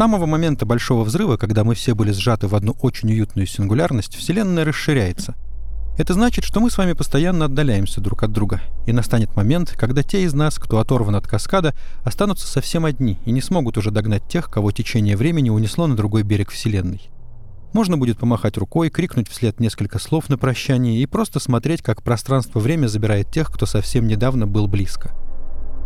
самого момента Большого Взрыва, когда мы все были сжаты в одну очень уютную сингулярность, Вселенная расширяется. Это значит, что мы с вами постоянно отдаляемся друг от друга, и настанет момент, когда те из нас, кто оторван от каскада, останутся совсем одни и не смогут уже догнать тех, кого течение времени унесло на другой берег Вселенной. Можно будет помахать рукой, крикнуть вслед несколько слов на прощание и просто смотреть, как пространство-время забирает тех, кто совсем недавно был близко.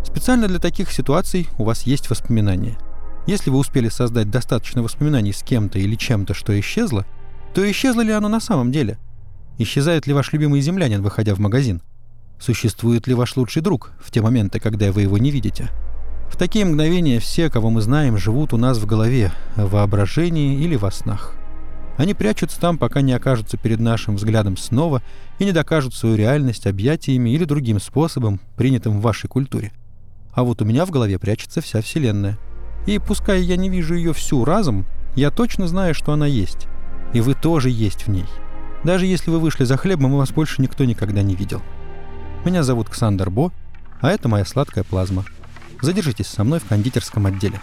Специально для таких ситуаций у вас есть воспоминания. Если вы успели создать достаточно воспоминаний с кем-то или чем-то, что исчезло, то исчезло ли оно на самом деле – Исчезает ли ваш любимый землянин, выходя в магазин? Существует ли ваш лучший друг в те моменты, когда вы его не видите? В такие мгновения все, кого мы знаем, живут у нас в голове, в воображении или во снах. Они прячутся там, пока не окажутся перед нашим взглядом снова и не докажут свою реальность объятиями или другим способом, принятым в вашей культуре. А вот у меня в голове прячется вся Вселенная. И пускай я не вижу ее всю разом, я точно знаю, что она есть. И вы тоже есть в ней. Даже если вы вышли за хлебом, и вас больше никто никогда не видел. Меня зовут Ксандер Бо, а это моя сладкая плазма. Задержитесь со мной в кондитерском отделе.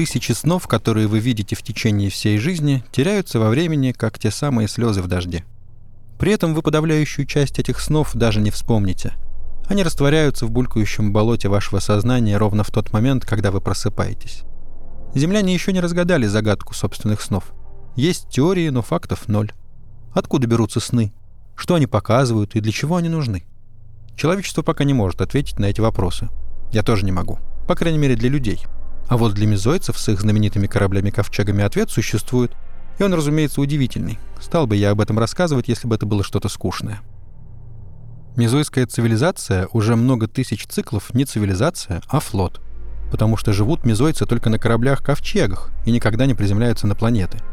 Тысячи снов, которые вы видите в течение всей жизни, теряются во времени, как те самые слезы в дожде. При этом вы подавляющую часть этих снов даже не вспомните. Они растворяются в булькающем болоте вашего сознания ровно в тот момент, когда вы просыпаетесь. Земляне еще не разгадали загадку собственных снов. Есть теории, но фактов ноль. Откуда берутся сны? Что они показывают и для чего они нужны? Человечество пока не может ответить на эти вопросы. Я тоже не могу. По крайней мере, для людей. А вот для мезойцев с их знаменитыми кораблями-ковчегами ответ существует. И он, разумеется, удивительный. Стал бы я об этом рассказывать, если бы это было что-то скучное. Мезойская цивилизация уже много тысяч циклов не цивилизация, а флот. Потому что живут мезойцы только на кораблях-ковчегах и никогда не приземляются на планеты –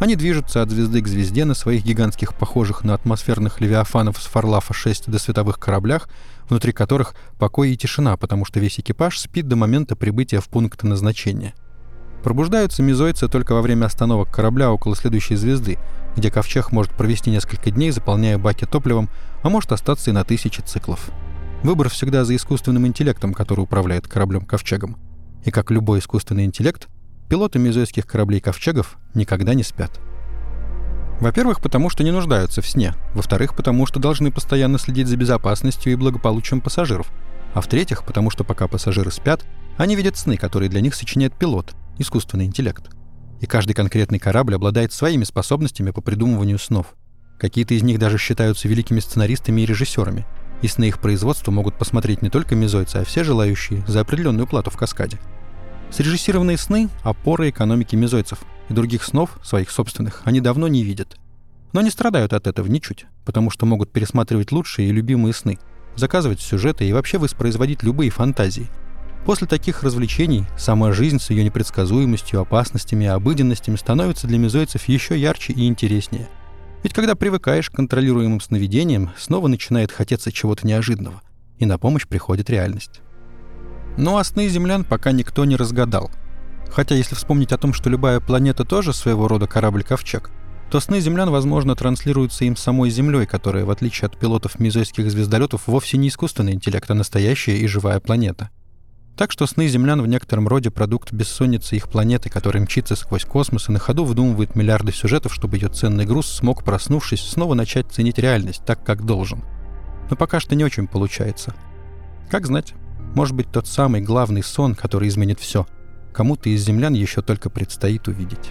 они движутся от звезды к звезде на своих гигантских, похожих на атмосферных левиафанов с Фарлафа-6 до световых кораблях, внутри которых покой и тишина, потому что весь экипаж спит до момента прибытия в пункт назначения. Пробуждаются мезойцы только во время остановок корабля около следующей звезды, где ковчег может провести несколько дней, заполняя баки топливом, а может остаться и на тысячи циклов. Выбор всегда за искусственным интеллектом, который управляет кораблем-ковчегом. И как любой искусственный интеллект, пилоты мезойских кораблей-ковчегов никогда не спят. Во-первых, потому что не нуждаются в сне. Во-вторых, потому что должны постоянно следить за безопасностью и благополучием пассажиров. А в-третьих, потому что пока пассажиры спят, они видят сны, которые для них сочиняет пилот, искусственный интеллект. И каждый конкретный корабль обладает своими способностями по придумыванию снов. Какие-то из них даже считаются великими сценаристами и режиссерами. И сны их производства могут посмотреть не только мезойцы, а все желающие за определенную плату в каскаде. Срежиссированные сны – опора экономики мезойцев, и других снов, своих собственных, они давно не видят. Но не страдают от этого ничуть, потому что могут пересматривать лучшие и любимые сны, заказывать сюжеты и вообще воспроизводить любые фантазии. После таких развлечений сама жизнь с ее непредсказуемостью, опасностями и обыденностями становится для мезойцев еще ярче и интереснее. Ведь когда привыкаешь к контролируемым сновидениям, снова начинает хотеться чего-то неожиданного, и на помощь приходит реальность. Ну а сны землян пока никто не разгадал. Хотя если вспомнить о том, что любая планета тоже своего рода корабль-ковчег, то сны землян, возможно, транслируются им самой Землей, которая, в отличие от пилотов мизойских звездолетов, вовсе не искусственный интеллект, а настоящая и живая планета. Так что сны землян в некотором роде продукт бессонницы их планеты, которая мчится сквозь космос и на ходу вдумывает миллиарды сюжетов, чтобы ее ценный груз смог, проснувшись, снова начать ценить реальность так, как должен. Но пока что не очень получается. Как знать. Может быть, тот самый главный сон, который изменит все. Кому-то из землян еще только предстоит увидеть.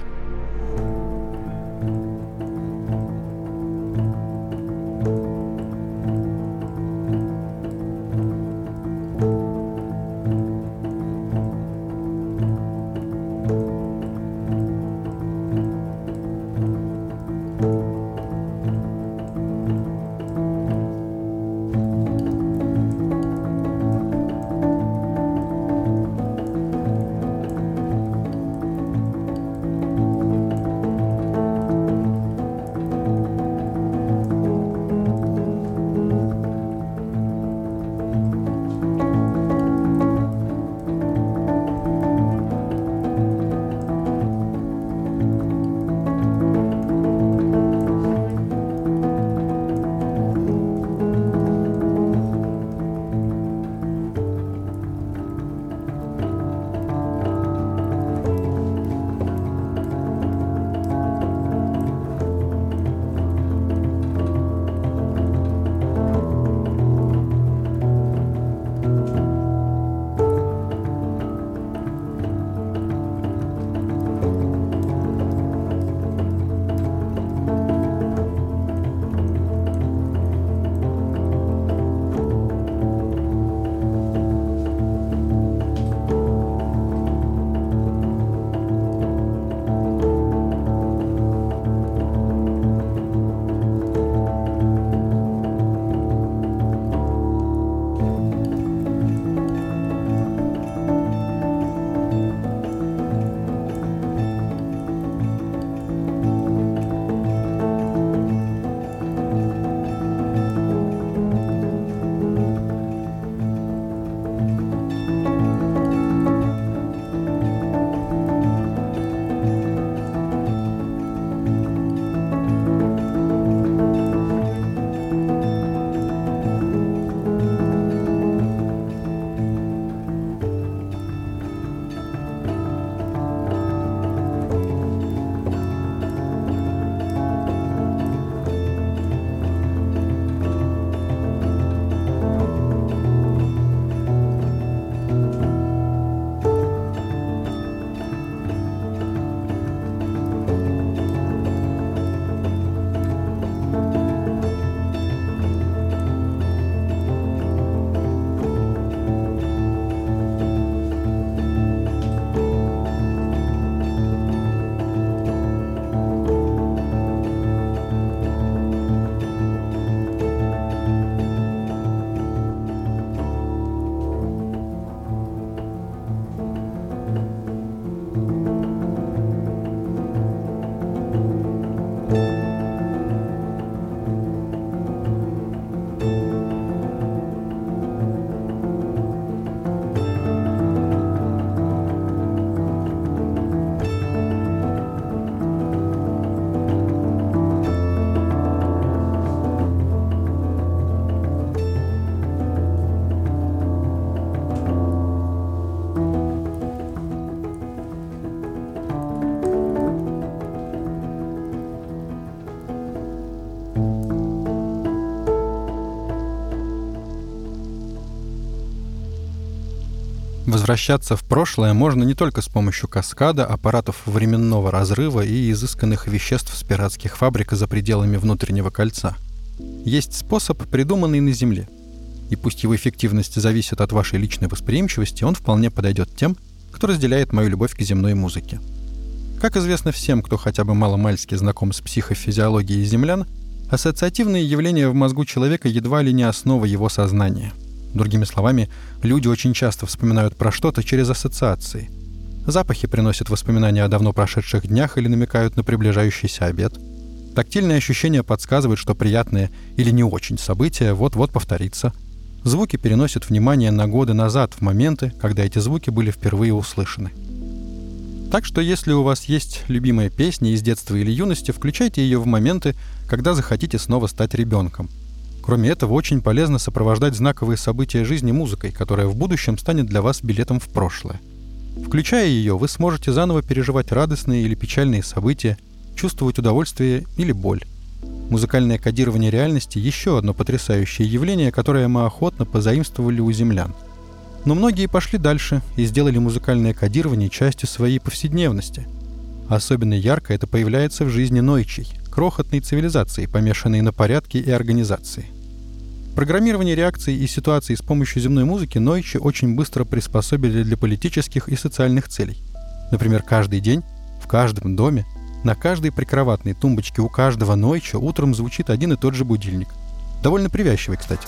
Возвращаться в прошлое можно не только с помощью каскада, аппаратов временного разрыва и изысканных веществ с пиратских фабрик за пределами внутреннего кольца. Есть способ, придуманный на Земле. И пусть его эффективность зависит от вашей личной восприимчивости, он вполне подойдет тем, кто разделяет мою любовь к земной музыке. Как известно всем, кто хотя бы мало-мальски знаком с психофизиологией землян, ассоциативные явления в мозгу человека едва ли не основа его сознания. Другими словами, люди очень часто вспоминают про что-то через ассоциации. Запахи приносят воспоминания о давно прошедших днях или намекают на приближающийся обед. Тактильные ощущения подсказывают, что приятное или не очень событие вот-вот повторится. Звуки переносят внимание на годы назад, в моменты, когда эти звуки были впервые услышаны. Так что если у вас есть любимая песня из детства или юности, включайте ее в моменты, когда захотите снова стать ребенком. Кроме этого, очень полезно сопровождать знаковые события жизни музыкой, которая в будущем станет для вас билетом в прошлое. Включая ее, вы сможете заново переживать радостные или печальные события, чувствовать удовольствие или боль. Музыкальное кодирование реальности – еще одно потрясающее явление, которое мы охотно позаимствовали у землян – но многие пошли дальше и сделали музыкальное кодирование частью своей повседневности. Особенно ярко это появляется в жизни Нойчей, крохотной цивилизации, помешанной на порядке и организации. Программирование реакций и ситуаций с помощью земной музыки Нойчи очень быстро приспособили для политических и социальных целей. Например, каждый день, в каждом доме, на каждой прикроватной тумбочке у каждого Нойча утром звучит один и тот же будильник. Довольно привязчивый, кстати.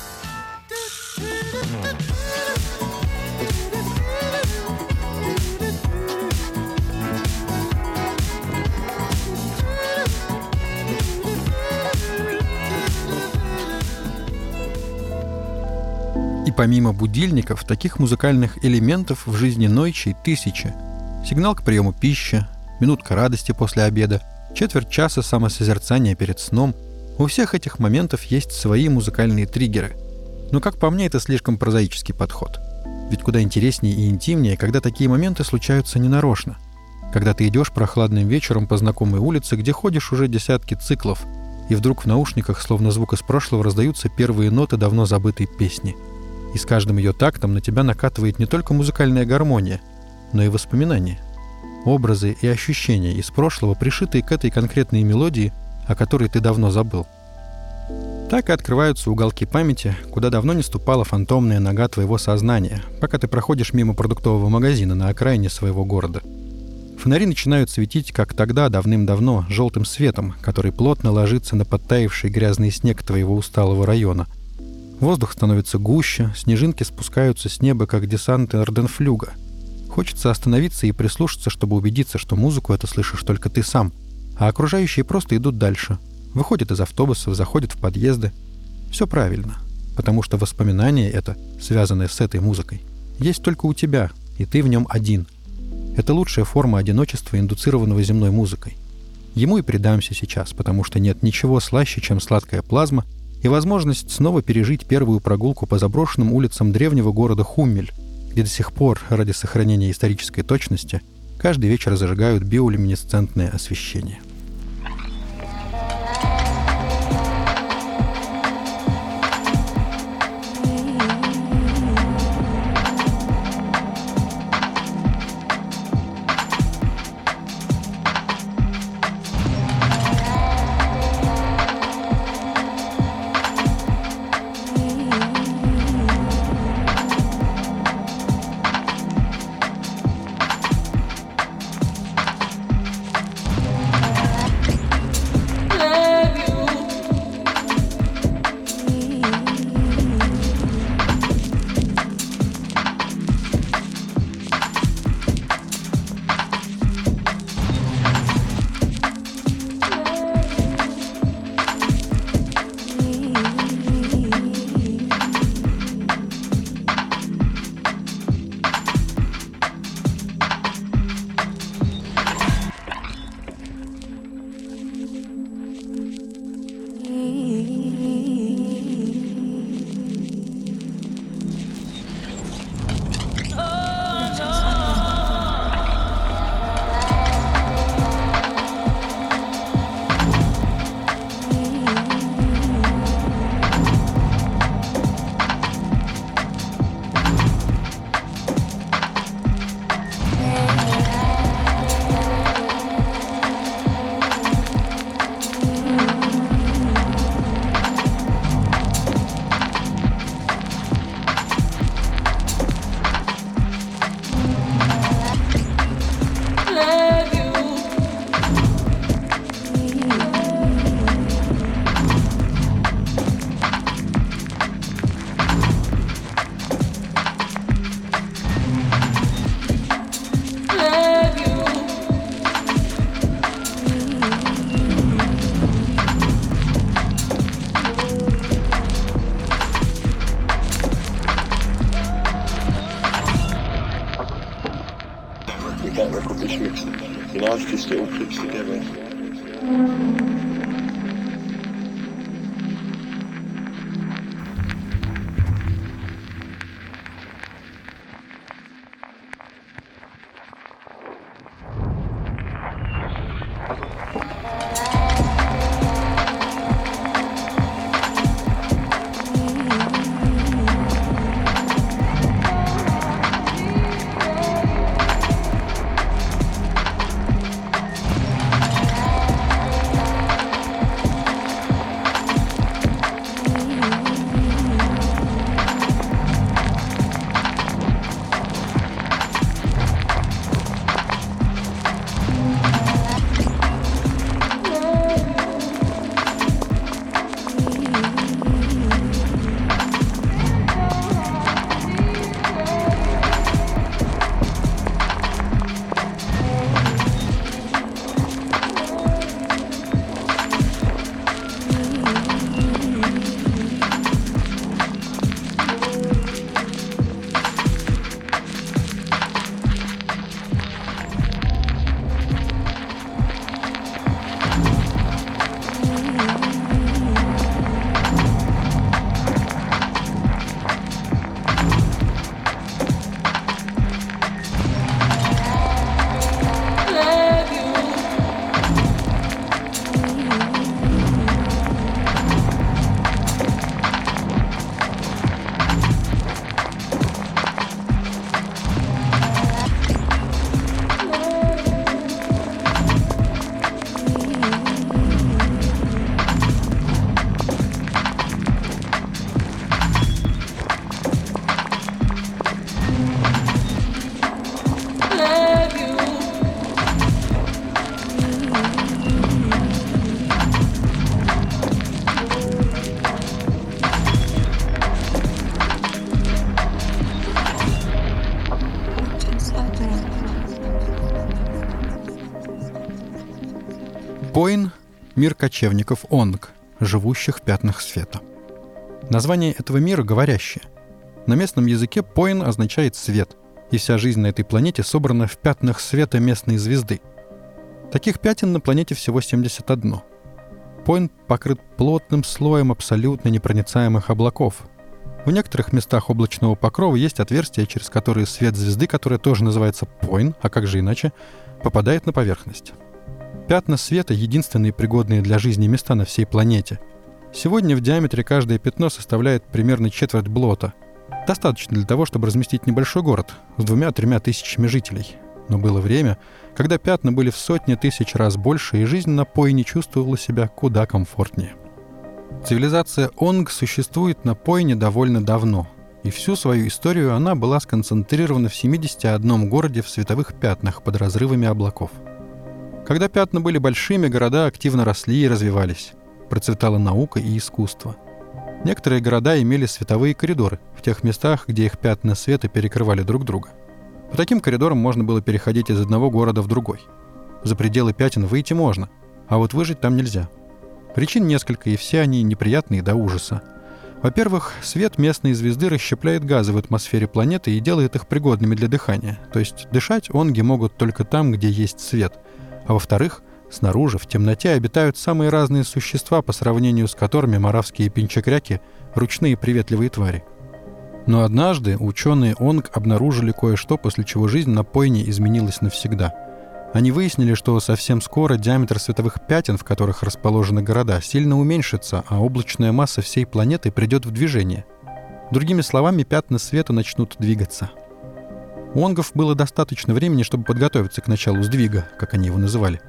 И помимо будильников, таких музыкальных элементов в жизни Нойчей тысячи. Сигнал к приему пищи, минутка радости после обеда, четверть часа самосозерцания перед сном. У всех этих моментов есть свои музыкальные триггеры. Но, как по мне, это слишком прозаический подход. Ведь куда интереснее и интимнее, когда такие моменты случаются ненарочно. Когда ты идешь прохладным вечером по знакомой улице, где ходишь уже десятки циклов, и вдруг в наушниках, словно звук из прошлого, раздаются первые ноты давно забытой песни – и с каждым ее тактом на тебя накатывает не только музыкальная гармония, но и воспоминания. Образы и ощущения из прошлого, пришитые к этой конкретной мелодии, о которой ты давно забыл. Так и открываются уголки памяти, куда давно не ступала фантомная нога твоего сознания, пока ты проходишь мимо продуктового магазина на окраине своего города. Фонари начинают светить, как тогда, давным-давно, желтым светом, который плотно ложится на подтаивший грязный снег твоего усталого района – Воздух становится гуще, снежинки спускаются с неба, как десанты Орденфлюга. Хочется остановиться и прислушаться, чтобы убедиться, что музыку это слышишь только ты сам, а окружающие просто идут дальше. Выходят из автобусов, заходят в подъезды. Все правильно, потому что воспоминание это, связанное с этой музыкой, есть только у тебя, и ты в нем один. Это лучшая форма одиночества, индуцированного земной музыкой. Ему и предамся сейчас, потому что нет ничего слаще, чем сладкая плазма — и возможность снова пережить первую прогулку по заброшенным улицам древнего города Хуммель, где до сих пор, ради сохранения исторической точности, каждый вечер зажигают биолюминесцентное освещение. Мир кочевников Онг, живущих в пятнах света. Название этого мира говорящее. На местном языке Поин означает «свет», и вся жизнь на этой планете собрана в пятнах света местной звезды. Таких пятен на планете всего 71. Поин покрыт плотным слоем абсолютно непроницаемых облаков. В некоторых местах облачного покрова есть отверстия, через которые свет звезды, которая тоже называется Поин, а как же иначе, попадает на поверхность. Пятна света — единственные пригодные для жизни места на всей планете. Сегодня в диаметре каждое пятно составляет примерно четверть блота. Достаточно для того, чтобы разместить небольшой город с двумя-тремя тысячами жителей. Но было время, когда пятна были в сотни тысяч раз больше, и жизнь на Пойне чувствовала себя куда комфортнее. Цивилизация Онг существует на Пойне довольно давно, и всю свою историю она была сконцентрирована в 71 городе в световых пятнах под разрывами облаков – когда пятна были большими, города активно росли и развивались. Процветала наука и искусство. Некоторые города имели световые коридоры в тех местах, где их пятна света перекрывали друг друга. По таким коридорам можно было переходить из одного города в другой. За пределы пятен выйти можно, а вот выжить там нельзя. Причин несколько, и все они неприятные до ужаса. Во-первых, свет местной звезды расщепляет газы в атмосфере планеты и делает их пригодными для дыхания. То есть дышать онги могут только там, где есть свет – а во-вторых, снаружи, в темноте, обитают самые разные существа, по сравнению с которыми моравские пинчекряки — ручные приветливые твари. Но однажды ученые ОНГ обнаружили кое-что, после чего жизнь на Пойне изменилась навсегда. Они выяснили, что совсем скоро диаметр световых пятен, в которых расположены города, сильно уменьшится, а облачная масса всей планеты придет в движение. Другими словами, пятна света начнут двигаться — у онгов было достаточно времени, чтобы подготовиться к началу сдвига, как они его называли.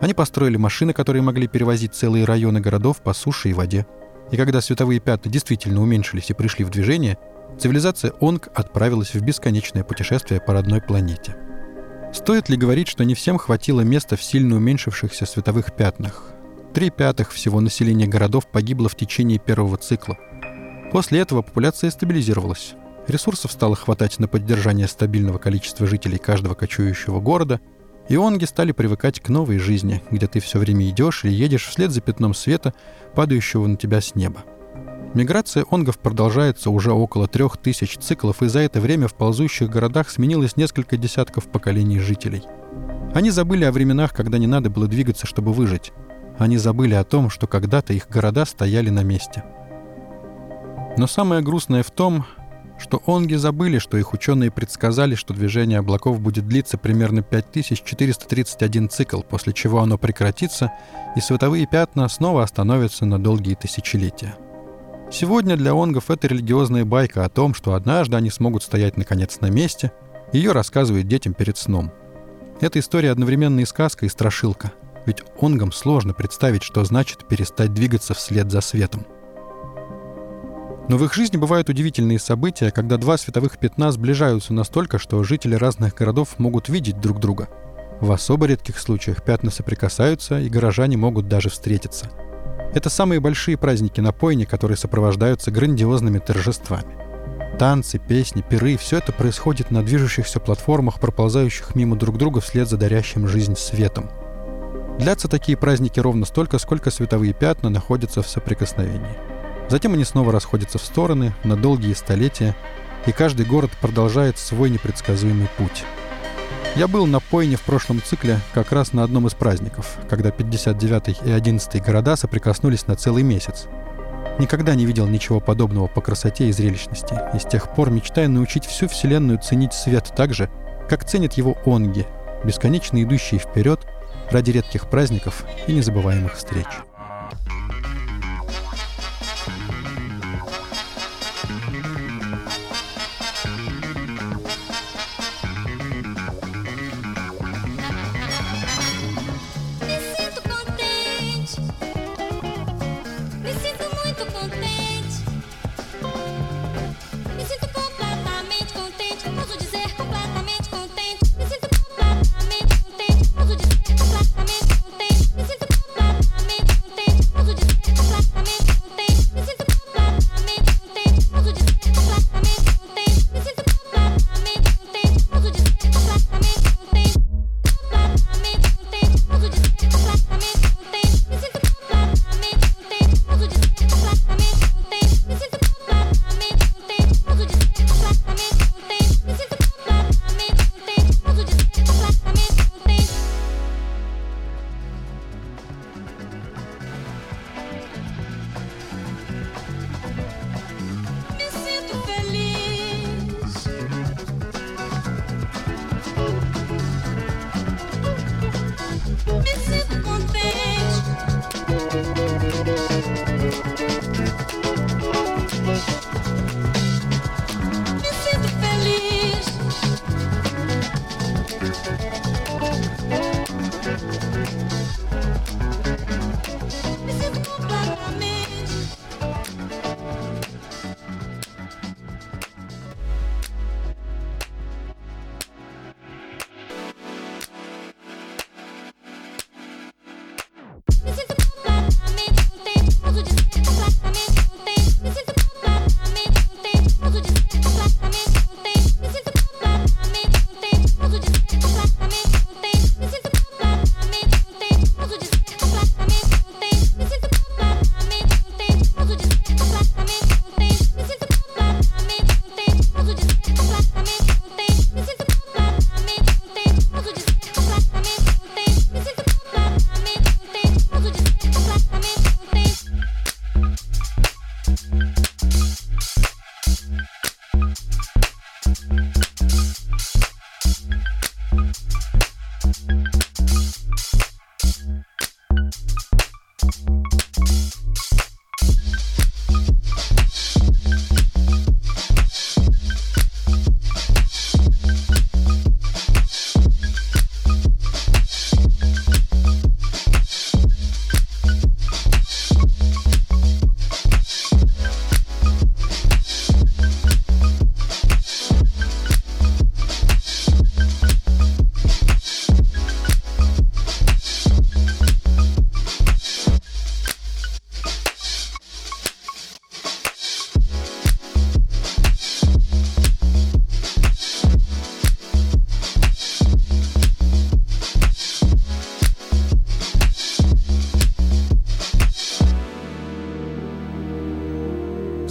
Они построили машины, которые могли перевозить целые районы городов по суше и воде. И когда световые пятна действительно уменьшились и пришли в движение, цивилизация Онг отправилась в бесконечное путешествие по родной планете. Стоит ли говорить, что не всем хватило места в сильно уменьшившихся световых пятнах? Три пятых всего населения городов погибло в течение первого цикла. После этого популяция стабилизировалась. Ресурсов стало хватать на поддержание стабильного количества жителей каждого кочующего города, и онги стали привыкать к новой жизни, где ты все время идешь или едешь вслед за пятном света, падающего на тебя с неба. Миграция онгов продолжается уже около трех тысяч циклов, и за это время в ползущих городах сменилось несколько десятков поколений жителей. Они забыли о временах, когда не надо было двигаться, чтобы выжить. Они забыли о том, что когда-то их города стояли на месте. Но самое грустное в том, что онги забыли, что их ученые предсказали, что движение облаков будет длиться примерно 5431 цикл, после чего оно прекратится, и световые пятна снова остановятся на долгие тысячелетия. Сегодня для онгов это религиозная байка о том, что однажды они смогут стоять наконец на месте. Ее рассказывают детям перед сном. Эта история одновременно и сказка, и страшилка. Ведь онгам сложно представить, что значит перестать двигаться вслед за светом. Но в их жизни бывают удивительные события, когда два световых пятна сближаются настолько, что жители разных городов могут видеть друг друга. В особо редких случаях пятна соприкасаются, и горожане могут даже встретиться – это самые большие праздники на Пойне, которые сопровождаются грандиозными торжествами. Танцы, песни, пиры – все это происходит на движущихся платформах, проползающих мимо друг друга вслед за дарящим жизнь светом. Длятся такие праздники ровно столько, сколько световые пятна находятся в соприкосновении. Затем они снова расходятся в стороны на долгие столетия, и каждый город продолжает свой непредсказуемый путь – я был на Пойне в прошлом цикле как раз на одном из праздников, когда 59 и 11 города соприкоснулись на целый месяц. Никогда не видел ничего подобного по красоте и зрелищности, и с тех пор мечтаю научить всю Вселенную ценить свет так же, как ценят его онги, бесконечно идущие вперед ради редких праздников и незабываемых встреч.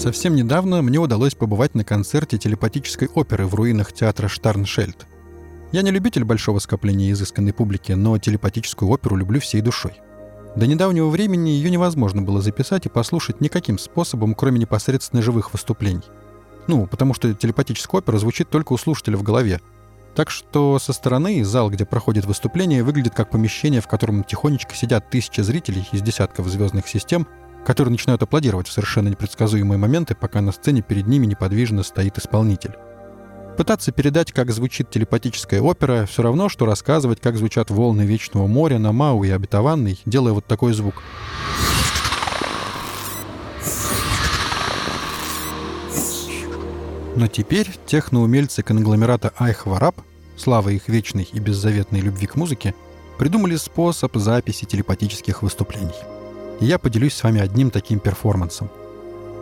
Совсем недавно мне удалось побывать на концерте телепатической оперы в руинах театра Штарншельд. Я не любитель большого скопления изысканной публики, но телепатическую оперу люблю всей душой. До недавнего времени ее невозможно было записать и послушать никаким способом, кроме непосредственно живых выступлений. Ну, потому что телепатическая опера звучит только у слушателя в голове. Так что со стороны зал, где проходит выступление, выглядит как помещение, в котором тихонечко сидят тысячи зрителей из десятков звездных систем — которые начинают аплодировать в совершенно непредсказуемые моменты, пока на сцене перед ними неподвижно стоит исполнитель. Пытаться передать, как звучит телепатическая опера, все равно, что рассказывать, как звучат волны Вечного моря на Мау и Обетованной, делая вот такой звук. Но теперь техноумельцы конгломерата Айхвараб, слава их вечной и беззаветной любви к музыке, придумали способ записи телепатических выступлений я поделюсь с вами одним таким перформансом.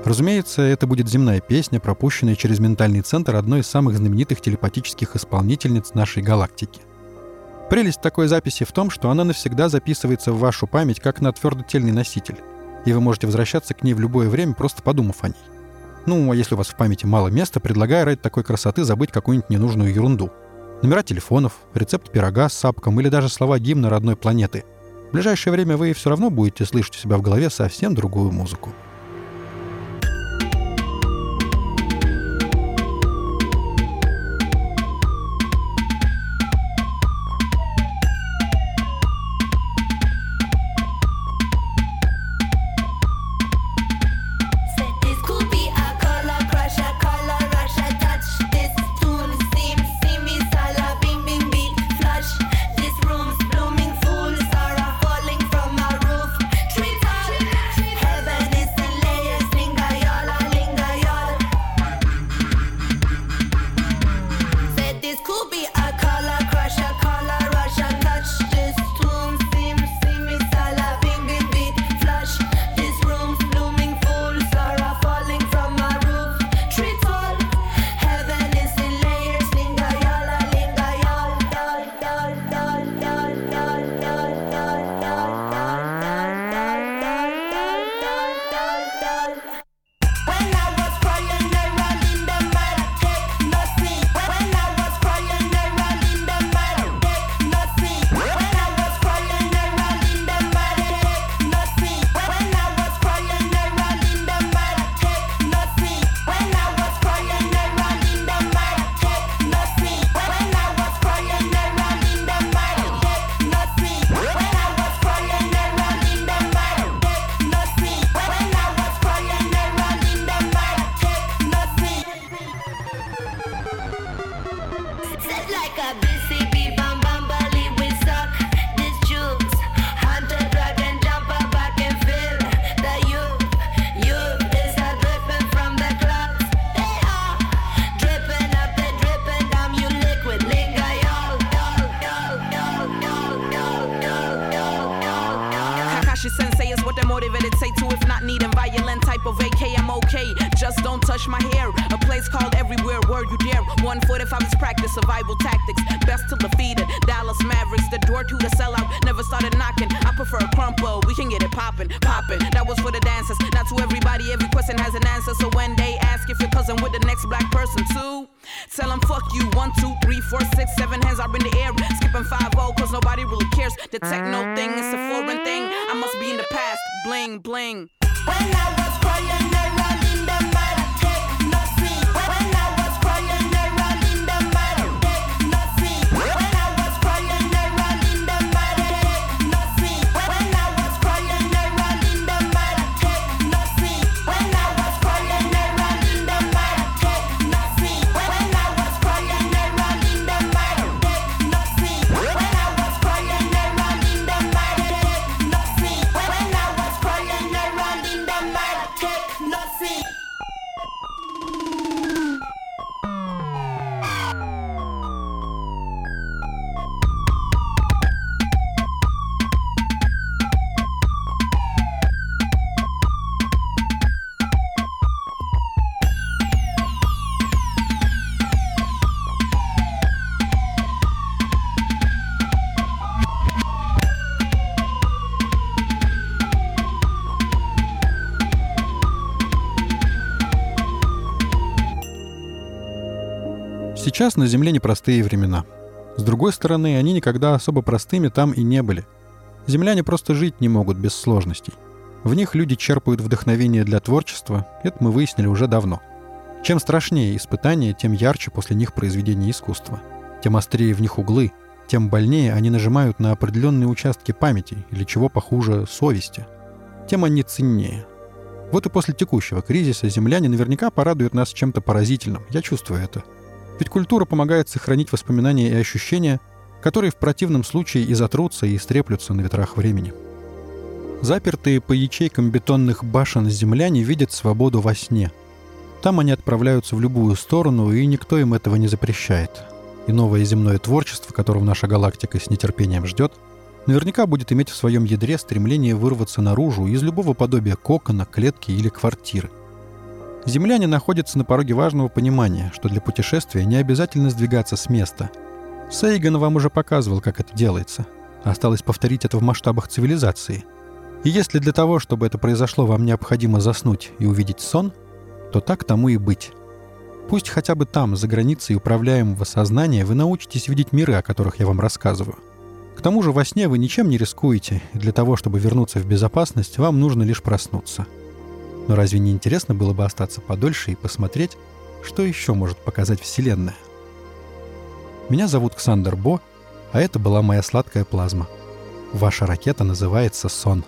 Разумеется, это будет земная песня, пропущенная через ментальный центр одной из самых знаменитых телепатических исполнительниц нашей галактики. Прелесть такой записи в том, что она навсегда записывается в вашу память как на твердотельный носитель, и вы можете возвращаться к ней в любое время, просто подумав о ней. Ну, а если у вас в памяти мало места, предлагаю ради такой красоты забыть какую-нибудь ненужную ерунду. Номера телефонов, рецепт пирога с сапком или даже слова гимна родной планеты — в ближайшее время вы все равно будете слышать у себя в голове совсем другую музыку. type of AK, I'm okay. Just don't touch my hair. A place called everywhere, where you dare. One foot if I was practice survival tactics. Best to defeat it. Dallas Mavericks, the door to the sellout. Never started knocking. I prefer a crumple, We can get it poppin', poppin'. That was for the dancers. Not to everybody, every question has an answer. So when they ask if your cousin with the next black person too, tell them fuck you. One, two, three, four, six, seven hands up in the air. Skipping 5 0, cause nobody really cares. The techno thing is a foreign thing. I must be in the past. Bling, bling. When I Fire Сейчас на Земле непростые времена. С другой стороны, они никогда особо простыми там и не были. Земляне просто жить не могут без сложностей. В них люди черпают вдохновение для творчества, это мы выяснили уже давно. Чем страшнее испытания, тем ярче после них произведение искусства. Тем острее в них углы, тем больнее они нажимают на определенные участки памяти или чего похуже совести. Тем они ценнее. Вот и после текущего кризиса земляне наверняка порадуют нас чем-то поразительным, я чувствую это. Ведь культура помогает сохранить воспоминания и ощущения, которые в противном случае и затрутся, и истреплются на ветрах времени. Запертые по ячейкам бетонных башен земляне видят свободу во сне. Там они отправляются в любую сторону, и никто им этого не запрещает. И новое земное творчество, которого наша галактика с нетерпением ждет, наверняка будет иметь в своем ядре стремление вырваться наружу из любого подобия кокона, клетки или квартиры. Земляне находятся на пороге важного понимания, что для путешествия не обязательно сдвигаться с места. Сейган вам уже показывал, как это делается. Осталось повторить это в масштабах цивилизации – и если для того, чтобы это произошло, вам необходимо заснуть и увидеть сон, то так тому и быть. Пусть хотя бы там, за границей управляемого сознания, вы научитесь видеть миры, о которых я вам рассказываю. К тому же во сне вы ничем не рискуете, и для того, чтобы вернуться в безопасность, вам нужно лишь проснуться. Но разве не интересно было бы остаться подольше и посмотреть, что еще может показать Вселенная? Меня зовут Ксандер Бо, а это была моя сладкая плазма. Ваша ракета называется «Сон».